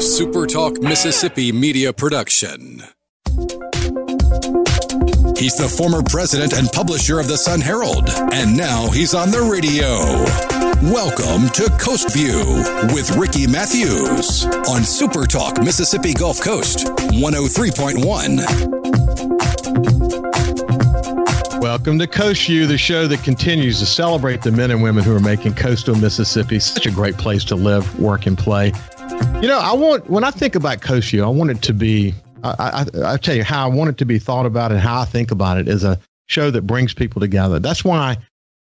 SuperTalk Mississippi media production. He's the former president and publisher of the Sun Herald, and now he's on the radio. Welcome to Coast View with Ricky Mathews on SuperTalk Mississippi Gulf Coast 103.1. Welcome to Coast View, the show that continues to celebrate the men and women who are making coastal Mississippi such a great place to live, work, and play. You know, I want when I think about View, I want it to be I, I, I tell you how I want it to be thought about and how I think about it is a show that brings people together. That's why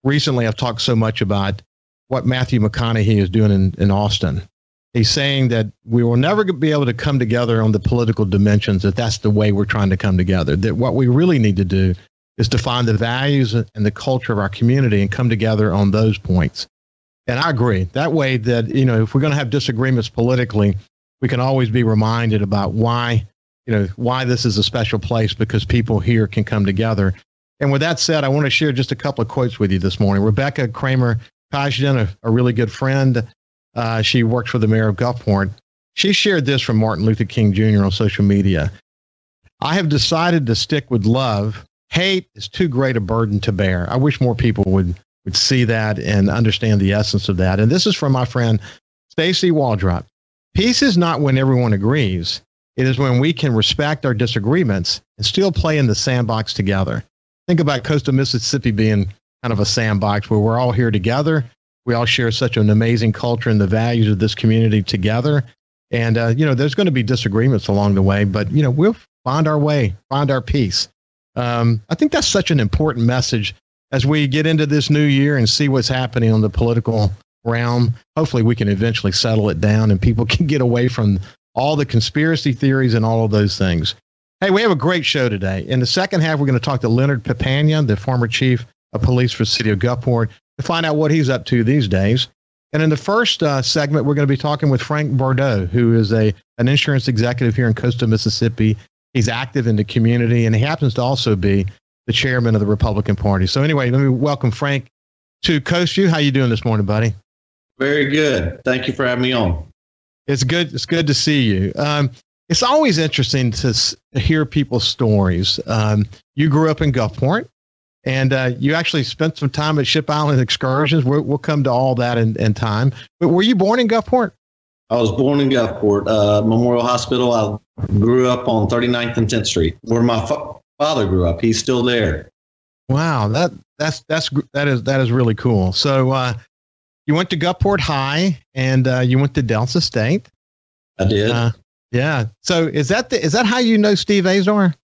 recently I've talked so much about what Matthew McConaughey is doing in, in Austin. He's saying that we will never be able to come together on the political dimensions, that that's the way we're trying to come together. That what we really need to do is to find the values and the culture of our community and come together on those points. And I agree. That way, that, you know, if we're going to have disagreements politically, we can always be reminded about why you know why this is a special place because people here can come together. And with that said, I want to share just a couple of quotes with you this morning. Rebecca Kramer Kajdan, a, a really good friend, uh, she works for the mayor of Gulfport. She shared this from Martin Luther King Jr. on social media. I have decided to stick with love. Hate is too great a burden to bear. I wish more people would would see that and understand the essence of that. And this is from my friend Stacy Waldrop. Peace is not when everyone agrees. It is when we can respect our disagreements and still play in the sandbox together. Think about coastal Mississippi being kind of a sandbox where we're all here together. We all share such an amazing culture and the values of this community together. And, uh, you know, there's going to be disagreements along the way, but, you know, we'll find our way, find our peace. Um, I think that's such an important message as we get into this new year and see what's happening on the political realm. Hopefully, we can eventually settle it down and people can get away from all the conspiracy theories and all of those things. Hey, we have a great show today. In the second half, we're going to talk to Leonard Papania, the former chief of police for the city of Gulfport, to find out what he's up to these days. And in the first uh, segment, we're going to be talking with Frank Bordeaux, who is a an insurance executive here in coastal Mississippi. He's active in the community, and he happens to also be the chairman of the Republican Party. So anyway, let me welcome Frank to Coast View. How you doing this morning, buddy? Very good. Thank you for having me on. It's good. It's good to see you. Um, it's always interesting to s- hear people's stories. Um, you grew up in Gulfport, and uh, you actually spent some time at Ship Island excursions. We'll, we'll come to all that in, in time. But were you born in Gulfport? I was born in Gulfport, uh, Memorial Hospital. I grew up on 39th and 10th Street, where my fa- father grew up. He's still there. Wow, that that's that's that is that is really cool. So uh, you went to Gulfport High and uh, you went to Delta State. I did. Uh, yeah. So is that the, is that how you know Steve Azar?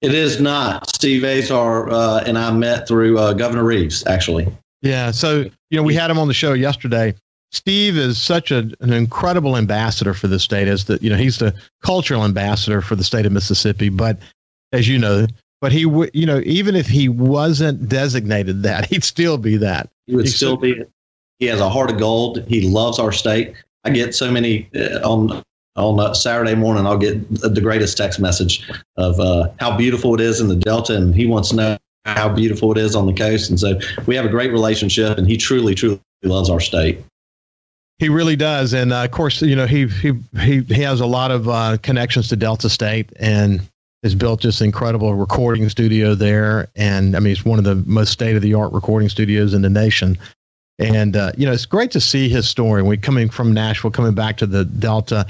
It is not. Steve Azar uh, and I met through uh, Governor Reeves, actually. Yeah. So you know we had him on the show yesterday. Steve is such a, an incredible ambassador for the state. As the you know he's the cultural ambassador for the state of Mississippi. But as you know, but he would you know even if he wasn't designated that, he'd still be that. He would still be he has a heart of gold. He loves our state. I get so many uh, on on Saturday morning. I'll get the greatest text message of uh, how beautiful it is in the Delta, and he wants to know how beautiful it is on the coast. And so we have a great relationship, and he truly, truly loves our state. He really does, and uh, of course, you know he he he, he has a lot of uh, connections to Delta State, and has built this incredible recording studio there. And I mean, it's one of the most state of the art recording studios in the nation. And uh, you know, it's great to see his story. We coming from Nashville, coming back to the Delta,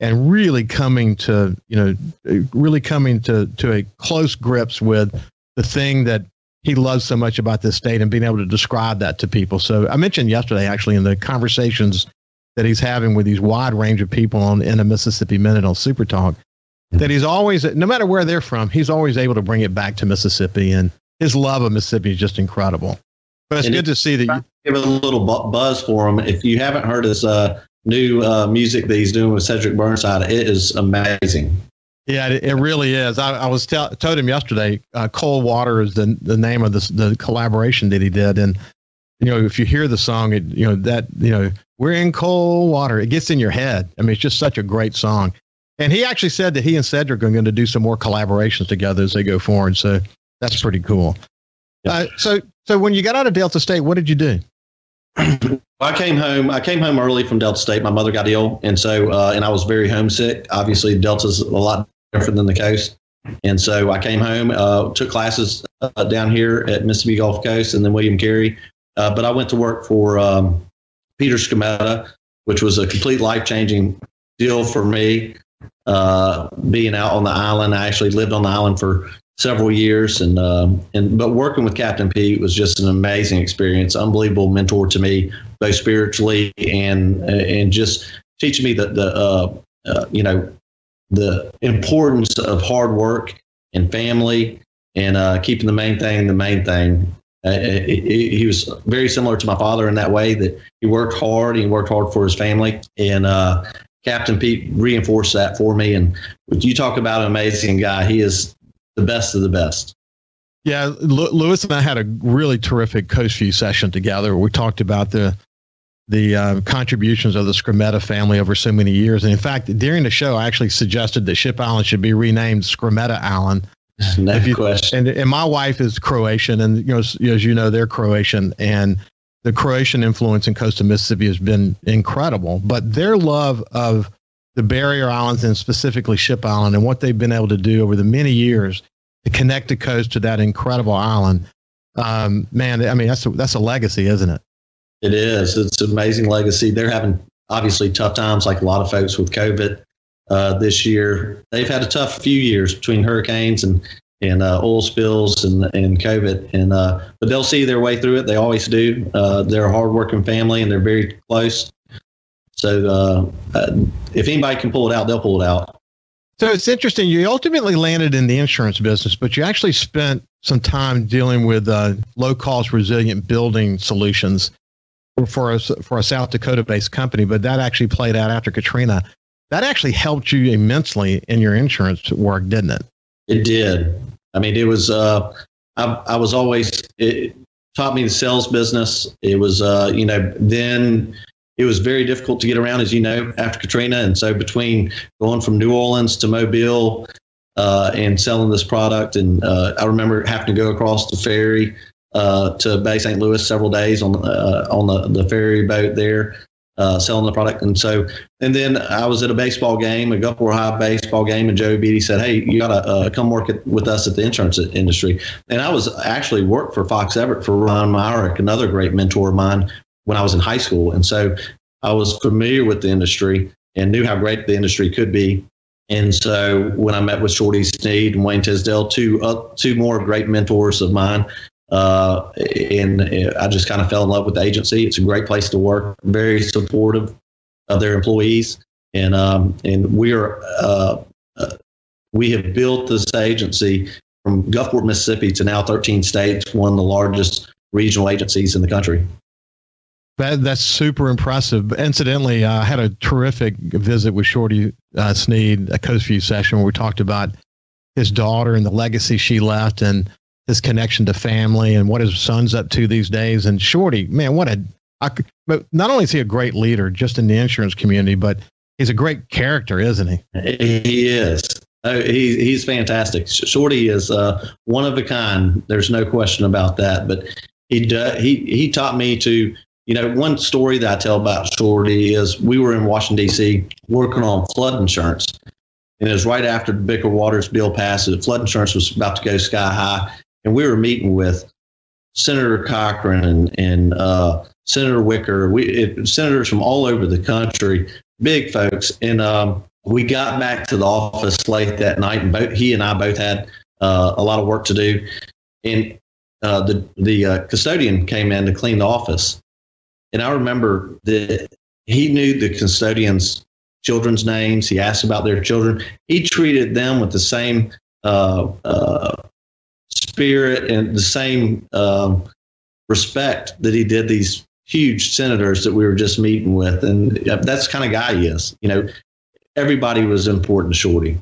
and really coming to you know, really coming to to a close grips with the thing that he loves so much about this state and being able to describe that to people. So I mentioned yesterday, actually, in the conversations that he's having with these wide range of people on in a Mississippi Minute on Super Talk, that he's always, no matter where they're from, he's always able to bring it back to Mississippi, and his love of Mississippi is just incredible. But it's and good to see that you give it a little buzz for him. If you haven't heard his uh, new uh, music that he's doing with Cedric Burnside, it is amazing. Yeah, it, it really is. I, I was tell, told him yesterday. Uh, Cold Water is the the name of this the collaboration that he did, and you know if you hear the song, it you know that you know we're in cold water. It gets in your head. I mean, it's just such a great song. And he actually said that he and Cedric are going to do some more collaborations together as they go forward. So that's pretty cool. Uh, so, so when you got out of Delta State, what did you do? I came home. I came home early from Delta State. My mother got ill, and so uh, and I was very homesick. Obviously, Delta's a lot different than the coast, and so I came home, uh, took classes uh, down here at Mississippi Gulf Coast, and then William Carey. Uh, but I went to work for um, Peter Skrmetta, which was a complete life changing deal for me. Uh, being out on the island, I actually lived on the island for several years, and um, and but working with Captain Pete was just an amazing experience, unbelievable mentor to me, both spiritually and and just teaching me the the uh, uh, you know the importance of hard work and family and uh, keeping the main thing the main thing. Uh, it, he was very similar to my father in that way that he worked hard. He worked hard for his family, and uh, Captain Pete reinforced that for me. And you talk about an amazing guy. He is the best of the best. Yeah, Louis and I had a really terrific Coast View session together. We talked about the the uh, contributions of the Skrmetta family over so many years. And in fact, during the show, I actually suggested that Ship Island should be renamed Skrmetta Island. No you, question. And, and my wife is Croatian, and you know, as you know, they're Croatian, and the Croatian influence in coastal Mississippi has been incredible. But their love of the barrier islands and specifically Ship Island and what they've been able to do over the many years to connect the coast to that incredible island. Um, man, I mean, that's a, that's a legacy, isn't it? It is. It's an amazing legacy. They're having obviously tough times, like a lot of folks with COVID uh, this year. They've had a tough few years between hurricanes and and uh, oil spills and and COVID. And uh, but they'll see their way through it. They always do. Uh, they're a hardworking family and they're very close. So uh, uh, if anybody can pull it out, they'll pull it out. So it's interesting. You ultimately landed in the insurance business, but you actually spent some time dealing with uh, low cost resilient building solutions for a, for a South Dakota based company. But that actually played out after Katrina. That actually helped you immensely in your insurance work, didn't it? It did. I mean, it was. Uh, I, I was always. It taught me the sales business. It was, uh, you know, then it was very difficult to get around, as you know, after Katrina. And so between going from New Orleans to Mobile uh, and selling this product, and uh, I remember having to go across the ferry uh, to Bay St. Louis several days on uh, on the, the ferry boat there. Uh, selling the product, and so, and then I was at a baseball game, a Gulfport High baseball game, and Joe Beatty said, "Hey, you gotta uh, come work at, with us at the insurance industry." And I was actually worked for Fox Everett for Ron Myrick, another great mentor of mine, when I was in high school. And so I was familiar with the industry and knew how great the industry could be. And so when I met with Shorty Sneed and Wayne Tisdale, two uh, two more great mentors of mine, uh, and I just kind of fell in love with the agency. It's a great place to work, very supportive of their employees, and um, and we are uh, uh we have built this agency from Gulfport, Mississippi, to now 13 states, one of the largest regional agencies in the country. That, that's super impressive. Incidentally, I had a terrific visit with Shorty uh, Sneed, a Coast View session where we talked about his daughter and the legacy she left and his connection to family and what his son's up to these days. And Shorty, man, what a, I, but not only is he a great leader just in the insurance community, but he's a great character, isn't he? He is. Oh, he, he's fantastic. Shorty is uh, one of a kind. There's no question about that. But he he he taught me to you know, one story that I tell about Shorty is we were in Washington, D.C., working on flood insurance. And it was right after the Biggert-Waters bill passed. The flood insurance was about to go sky high. And we were meeting with Senator Cochran and, and uh, Senator Wicker, we, it, senators from all over the country, big folks. And um, we got back to the office late that night, and both, he and I both had uh, a lot of work to do. And uh, the the uh, custodian came in to clean the office, and I remember that he knew the custodians' children's names. He asked about their children. He treated them with the same uh, uh, spirit and the same uh, respect that he did these huge senators that we were just meeting with. And that's the kind of guy he is. You know, everybody was important to Shorty.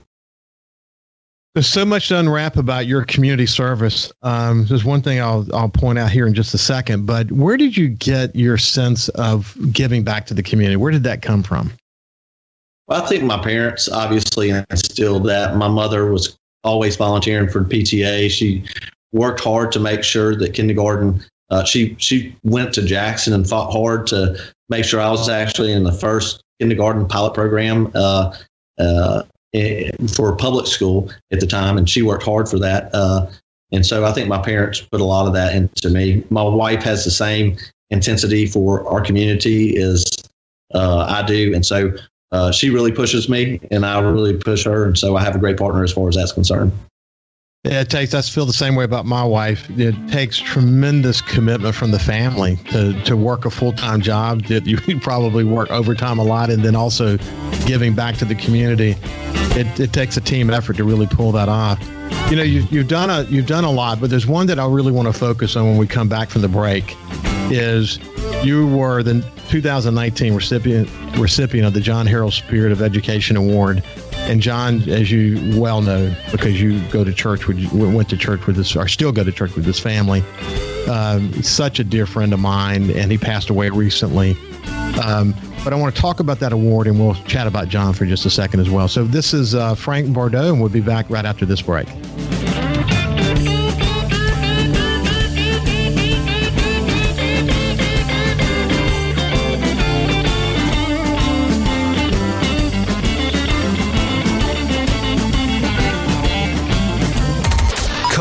There's so much to unwrap about your community service. Um, there's one thing I'll I'll point out here in just a second, but where did you get your sense of giving back to the community? Where did that come from? Well, I think my parents obviously instilled that. My mother was always volunteering for PTA. She worked hard to make sure that kindergarten uh, she she went to Jackson and fought hard to make sure I was actually in the first kindergarten pilot program uh, uh, eh, for public school at the time, and she worked hard for that. Uh, and so I think my parents put a lot of that into me. My wife has the same intensity for our community as uh, I do, and so uh, she really pushes me, and I really push her, and so I have a great partner as far as that's concerned. Yeah, it takes. I feel the same way about my wife. It takes tremendous commitment from the family to, to work a full time job that you probably work overtime a lot, and then also giving back to the community. It, it takes a team effort to really pull that off. You know, you, you've done a you've done a lot, but there's one that I really want to focus on when we come back from the break. Is you were the 2019 recipient recipient of the John Harrell Spirit of Education Award. And John, as you well know, because you go to church with went to church with this, or still go to church with his family, um, such a dear friend of mine, and he passed away recently. Um, but I want to talk about that award, and we'll chat about John for just a second as well. So this is uh, Frank Bordeaux, and we'll be back right after this break.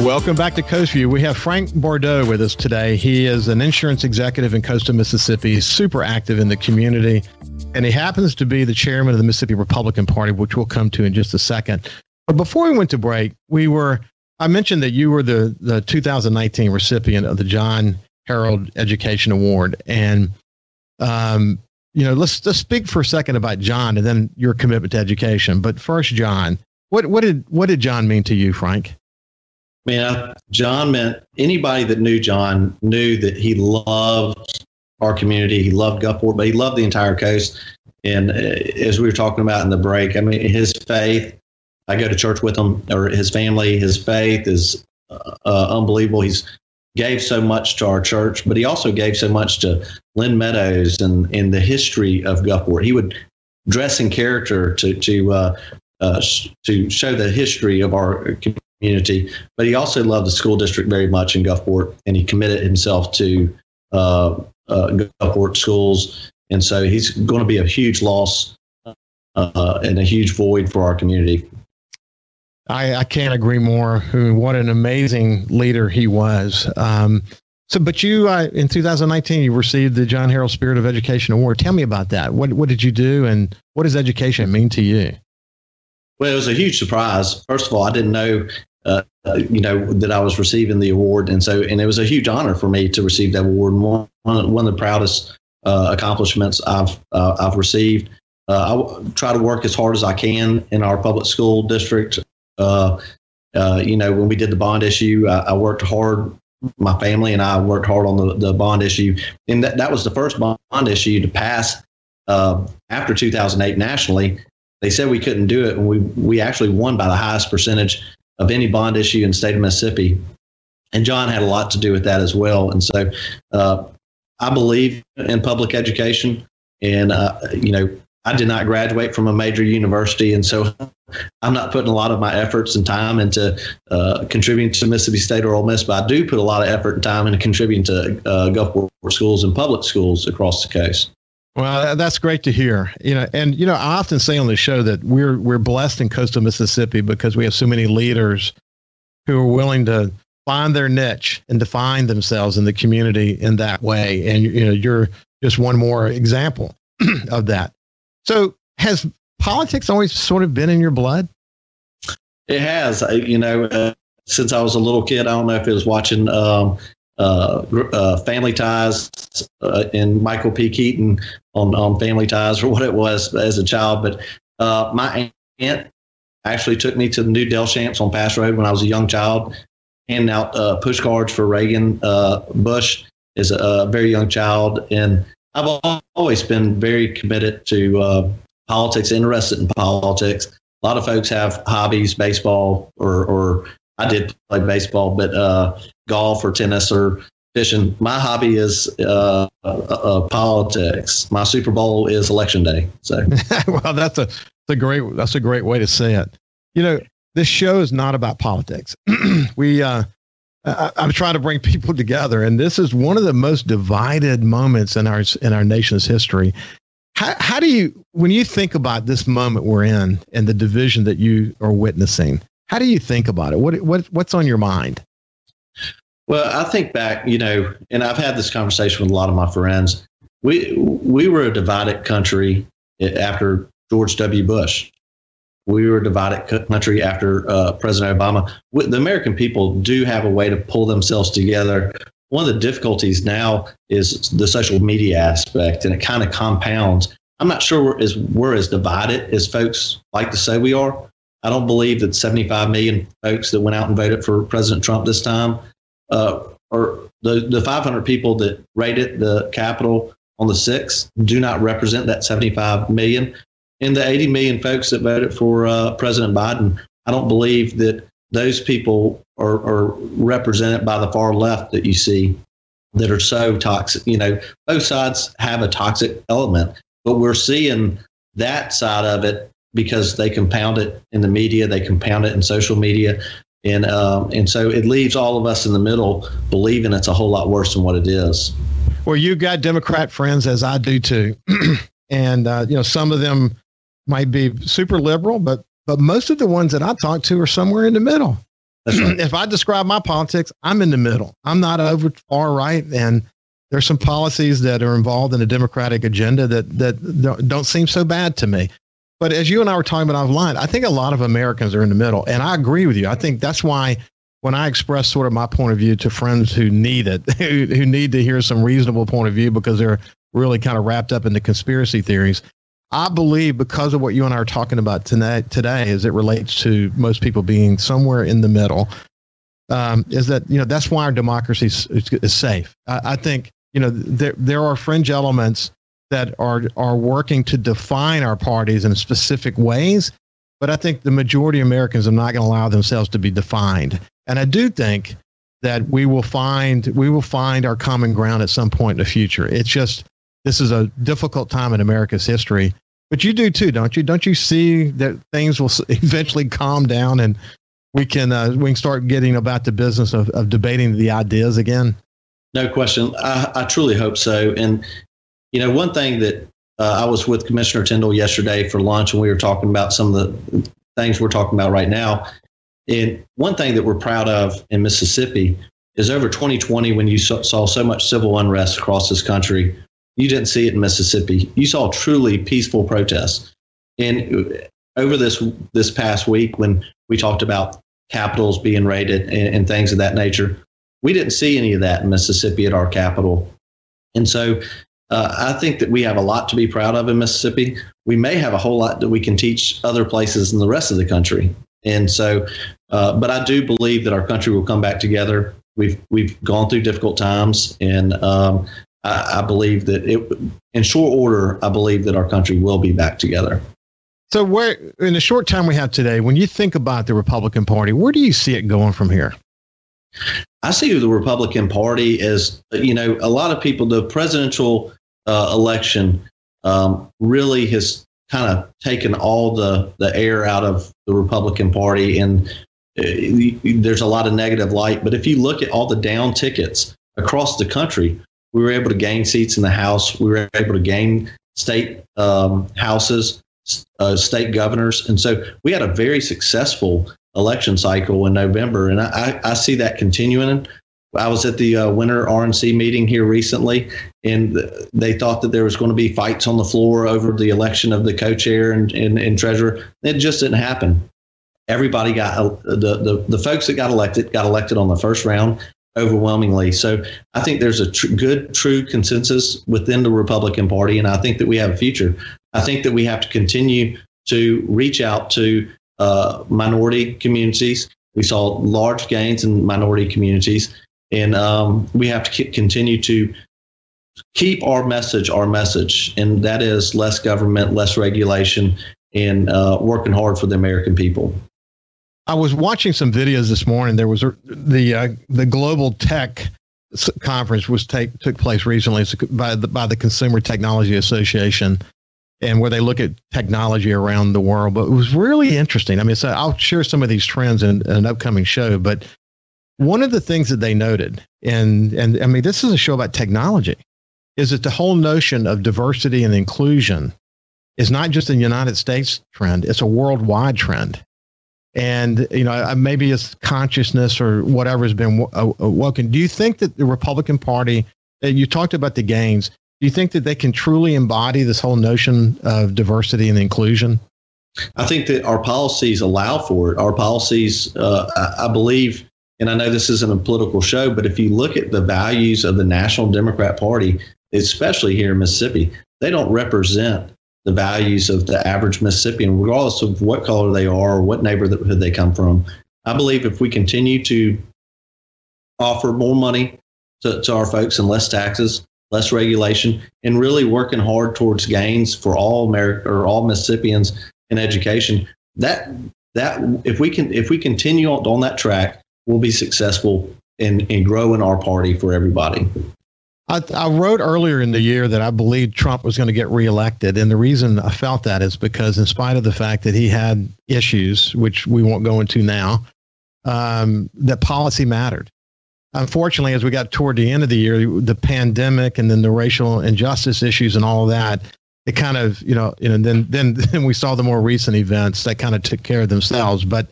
Welcome back to Coast View. We have Frank Bordeaux with us today. He is an insurance executive in coastal Mississippi, super active in the community, and he happens to be the chairman of the Mississippi Republican Party, which we'll come to in just a second. But before we went to break, we were I mentioned that you were the the 2019 recipient of the John Harrell Education Award, and um, you know, let's let's speak for a second about John and then your commitment to education. But first, John, what what did what did John mean to you, Frank? Man, John meant anybody that knew John knew that he loved our community. He loved Gulfport, but he loved the entire coast. And uh, as we were talking about in the break, I mean, his faith, I go to church with him, or his family, his faith is uh, uh, unbelievable. He's gave so much to our church, but he also gave so much to Lynn Meadows and, and the history of Gulfport. He would dress in character to, to, uh, uh to show the history of our community. But he also loved the school district very much in Gulfport, and he committed himself to uh, uh, Gulfport schools. And so he's going to be a huge loss uh, and a huge void for our community. I, I can't agree more. What an amazing leader he was. Um, so, but you uh, in 2019 you received the John Harrell Spirit of Education Award. Tell me about that. What what did you do, and what does education mean to you? Well, it was a huge surprise. First of all, I didn't know uh, you know that I was receiving the award, and so and it was a huge honor for me to receive that award. One one of the proudest uh, accomplishments I've uh, I've received. Uh, I try to work as hard as I can in our public school district. Uh, uh, you know, when we did the bond issue, I, I, worked hard. My family and I worked hard on the, the bond issue, and that, that was the first bond issue to pass after 2008 nationally. They said we couldn't do it, and we we actually won by the highest percentage of any bond issue in the state of Mississippi. And John had a lot to do with that as well. And so uh, I believe in public education. And, uh, you know, I did not graduate from a major university. And so I'm not putting a lot of my efforts and time into uh, contributing to Mississippi State or Ole Miss, but I do put a lot of effort and time into contributing to uh, Gulfport schools and public schools across the coast. Well, that's great to hear. You know, and you know, I often say on the show that we're we're blessed in coastal Mississippi because we have so many leaders who are willing to find their niche and define themselves in the community in that way. And you know, you're just one more example of that. So, has politics always sort of been in your blood? It has. You know, uh, since I was a little kid, I don't know if it was watching um, Family Ties uh, and Michael P. Keaton on, on Family Ties or what it was as a child. But uh, my aunt actually took me to the new Delchamps on Pass Road when I was a young child. handing out uh, push cards for Reagan. Uh, Bush is a, a, very young child, and I've always been very committed to uh, politics, interested in politics. A lot of folks have hobbies, baseball, or, or I did play baseball, but uh, golf or tennis or fishing. My hobby is uh, uh, uh, politics. My Super Bowl is election day. So, well, that's a, that's a great that's a great way to say it. You know, this show is not about politics. we uh, I, am trying to bring people together, and this is one of the most divided moments in our in our nation's history. How, how do you, when you think about this moment we're in and the division that you are witnessing, how do you think about it? What what what's on your mind? Well, I think back, you know, and I've had this conversation with a lot of my friends. We we were a divided country after George W. Bush. We were a divided country after uh, President Obama. The American people do have a way to pull themselves together. One of the difficulties now is the social media aspect, and it kind of compounds. I'm not sure we're as, we're as divided as folks like to say we are. I don't believe that 75 million folks that went out and voted for President Trump this time uh, or the, the 500 people that rated the capitol on the 6th do not represent that 75 million. And the 80 million folks that voted for uh, President Biden, I don't believe that those people are, are represented by the far left that you see that are so toxic. You know, both sides have a toxic element, but we're seeing that side of it because they compound it in the media, they compound it in social media, and um, and so it leaves all of us in the middle believing it's a whole lot worse than what it is. Well, you've got Democrat friends as I do too, and uh, you know some of them might be super liberal, but but most of the ones that I talk to are somewhere in the middle. Right. if I describe my politics, I'm in the middle. I'm not over far right, and there's some policies that are involved in the Democratic agenda that that don't seem so bad to me. But as you and I were talking about offline, I think a lot of Americans are in the middle. And I agree with you. I think that's why when I express sort of my point of view to friends who need it, who, need to hear some reasonable point of view because they're really kind of wrapped up in the conspiracy theories, I believe because of what you and I are talking about tonight, today, as it relates to most people being somewhere in the middle, um, is that you know that's why our democracy is, is safe. I, I, think you know there there are fringe elements that are are working to define our parties in specific ways. But I think the majority of Americans are not going to allow themselves to be defined. And I do think that we will find we will find our common ground at some point in the future. It's just this is a difficult time in America's history. But you do too, don't you? Don't you see that things will eventually calm down and we can uh, we can start getting about the business of, of debating the ideas again? No question. I, I truly hope so. And you know, one thing that uh, I was with Commissioner Tindell yesterday for lunch, and we were talking about some of the things we're talking about right now. And one thing that we're proud of in Mississippi is over 2020, when you saw, saw so much civil unrest across this country, you didn't see it in Mississippi. You saw truly peaceful protests. And over this this past week, when we talked about capitols being raided and, and things of that nature, we didn't see any of that in Mississippi at our capital. And so uh, I think that we have a lot to be proud of in Mississippi. We may have a whole lot that we can teach other places in the rest of the country. And so, uh, but I do believe that our country will come back together. We've we've gone through difficult times, and um, I, I believe that it, in short order, I believe that our country will be back together. So, where in the short time we have today, when you think about the Republican Party, where do you see it going from here? I see the Republican Party as, you know, a lot of people, the presidential uh, election um, really has kind of taken all the, the air out of the Republican Party. And uh, there's a lot of negative light. But if you look at all the down tickets across the country, we were able to gain seats in the House. We were able to gain state um, houses, uh, state governors. And so we had a very successful election cycle in November. And I, I see that continuing. I was at the uh, winter RNC meeting here recently, and they thought that there was going to be fights on the floor over the election of the co-chair and, and, and treasurer. It just didn't happen. Everybody got uh, the, the the folks that got elected got elected on the first round overwhelmingly. So I think there's a tr- good, true consensus within the Republican Party, and I think that we have a future. I think that we have to continue to reach out to uh, minority communities. We saw large gains in minority communities, and um, we have to continue to keep our message our message, and that is less government, less regulation, and uh, working hard for the American people. I was watching some videos this morning. There was a, the uh, the global tech conference was take took place recently by the by the Consumer Technology Association, and where they look at technology around the world. But it was really interesting. I mean, so I'll share some of these trends in, in an upcoming show. But one of the things that they noted, and and I mean, this is a show about technology, is that the whole notion of diversity and inclusion is not just a United States trend; it's a worldwide trend. And you know, maybe it's consciousness or whatever has been awoken. Uh, uh, Do you think that the Republican Party? Uh, you talked about the gains do you think that they can truly embody this whole notion of diversity and inclusion? I think that our policies allow for it. Our policies, uh, I, I believe, and I know this isn't a political show, but if you look at the values of the National Democrat Party, especially here in Mississippi, they don't represent the values of the average Mississippian, regardless of what color they are or what neighborhood they come from. I believe if we continue to offer more money to, to our folks and less taxes, less regulation, and really working hard towards gains for all America or all Mississippians in education. That that if we can if we continue on, on that track, we'll be successful in in growing our party for everybody. I, I, wrote earlier in the year that I believed Trump was going to get reelected. And the reason I felt that is because, in spite of the fact that he had issues, which we won't go into now, um, that policy mattered unfortunately, as we got toward the end of the year, the pandemic and then the racial injustice issues and all that, it kind of, you know, you know, then then then we saw the more recent events that kind of took care of themselves. But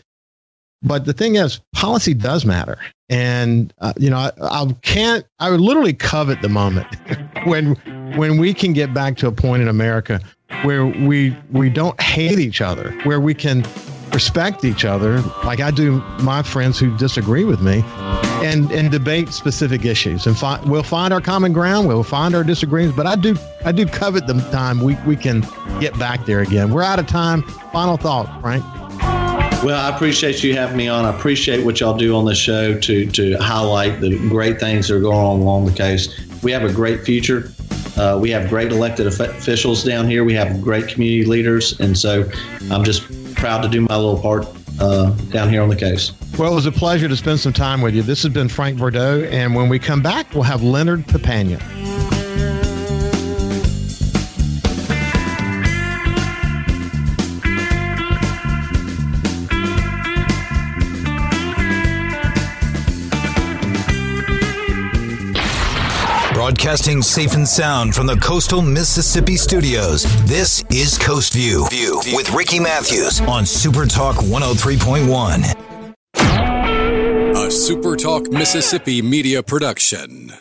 but the thing is, policy does matter, and uh, you know, I, I can't. I would literally covet the moment when when we can get back to a point in America where we we don't hate each other, where we can respect each other, like I do my friends who disagree with me, and and debate specific issues. And fi- we'll find our common ground. We'll find our disagreements. But I do I do covet the time we we can get back there again. We're out of time. Final thought, Frank. Well, I appreciate you having me on. I appreciate what y'all do on the show to to highlight the great things that are going on along the coast. We have a great future. Uh, we have great elected officials down here. We have great community leaders, and so I'm just proud to do my little part uh, down here on the coast. Well, it was a pleasure to spend some time with you. This has been Frank Bordeaux, and when we come back, we'll have Leonard Papania. Broadcasting safe and sound from the coastal Mississippi studios. This is Coast View, View with Ricky Mathews on Super Talk 103.1. A Super Talk Mississippi media production.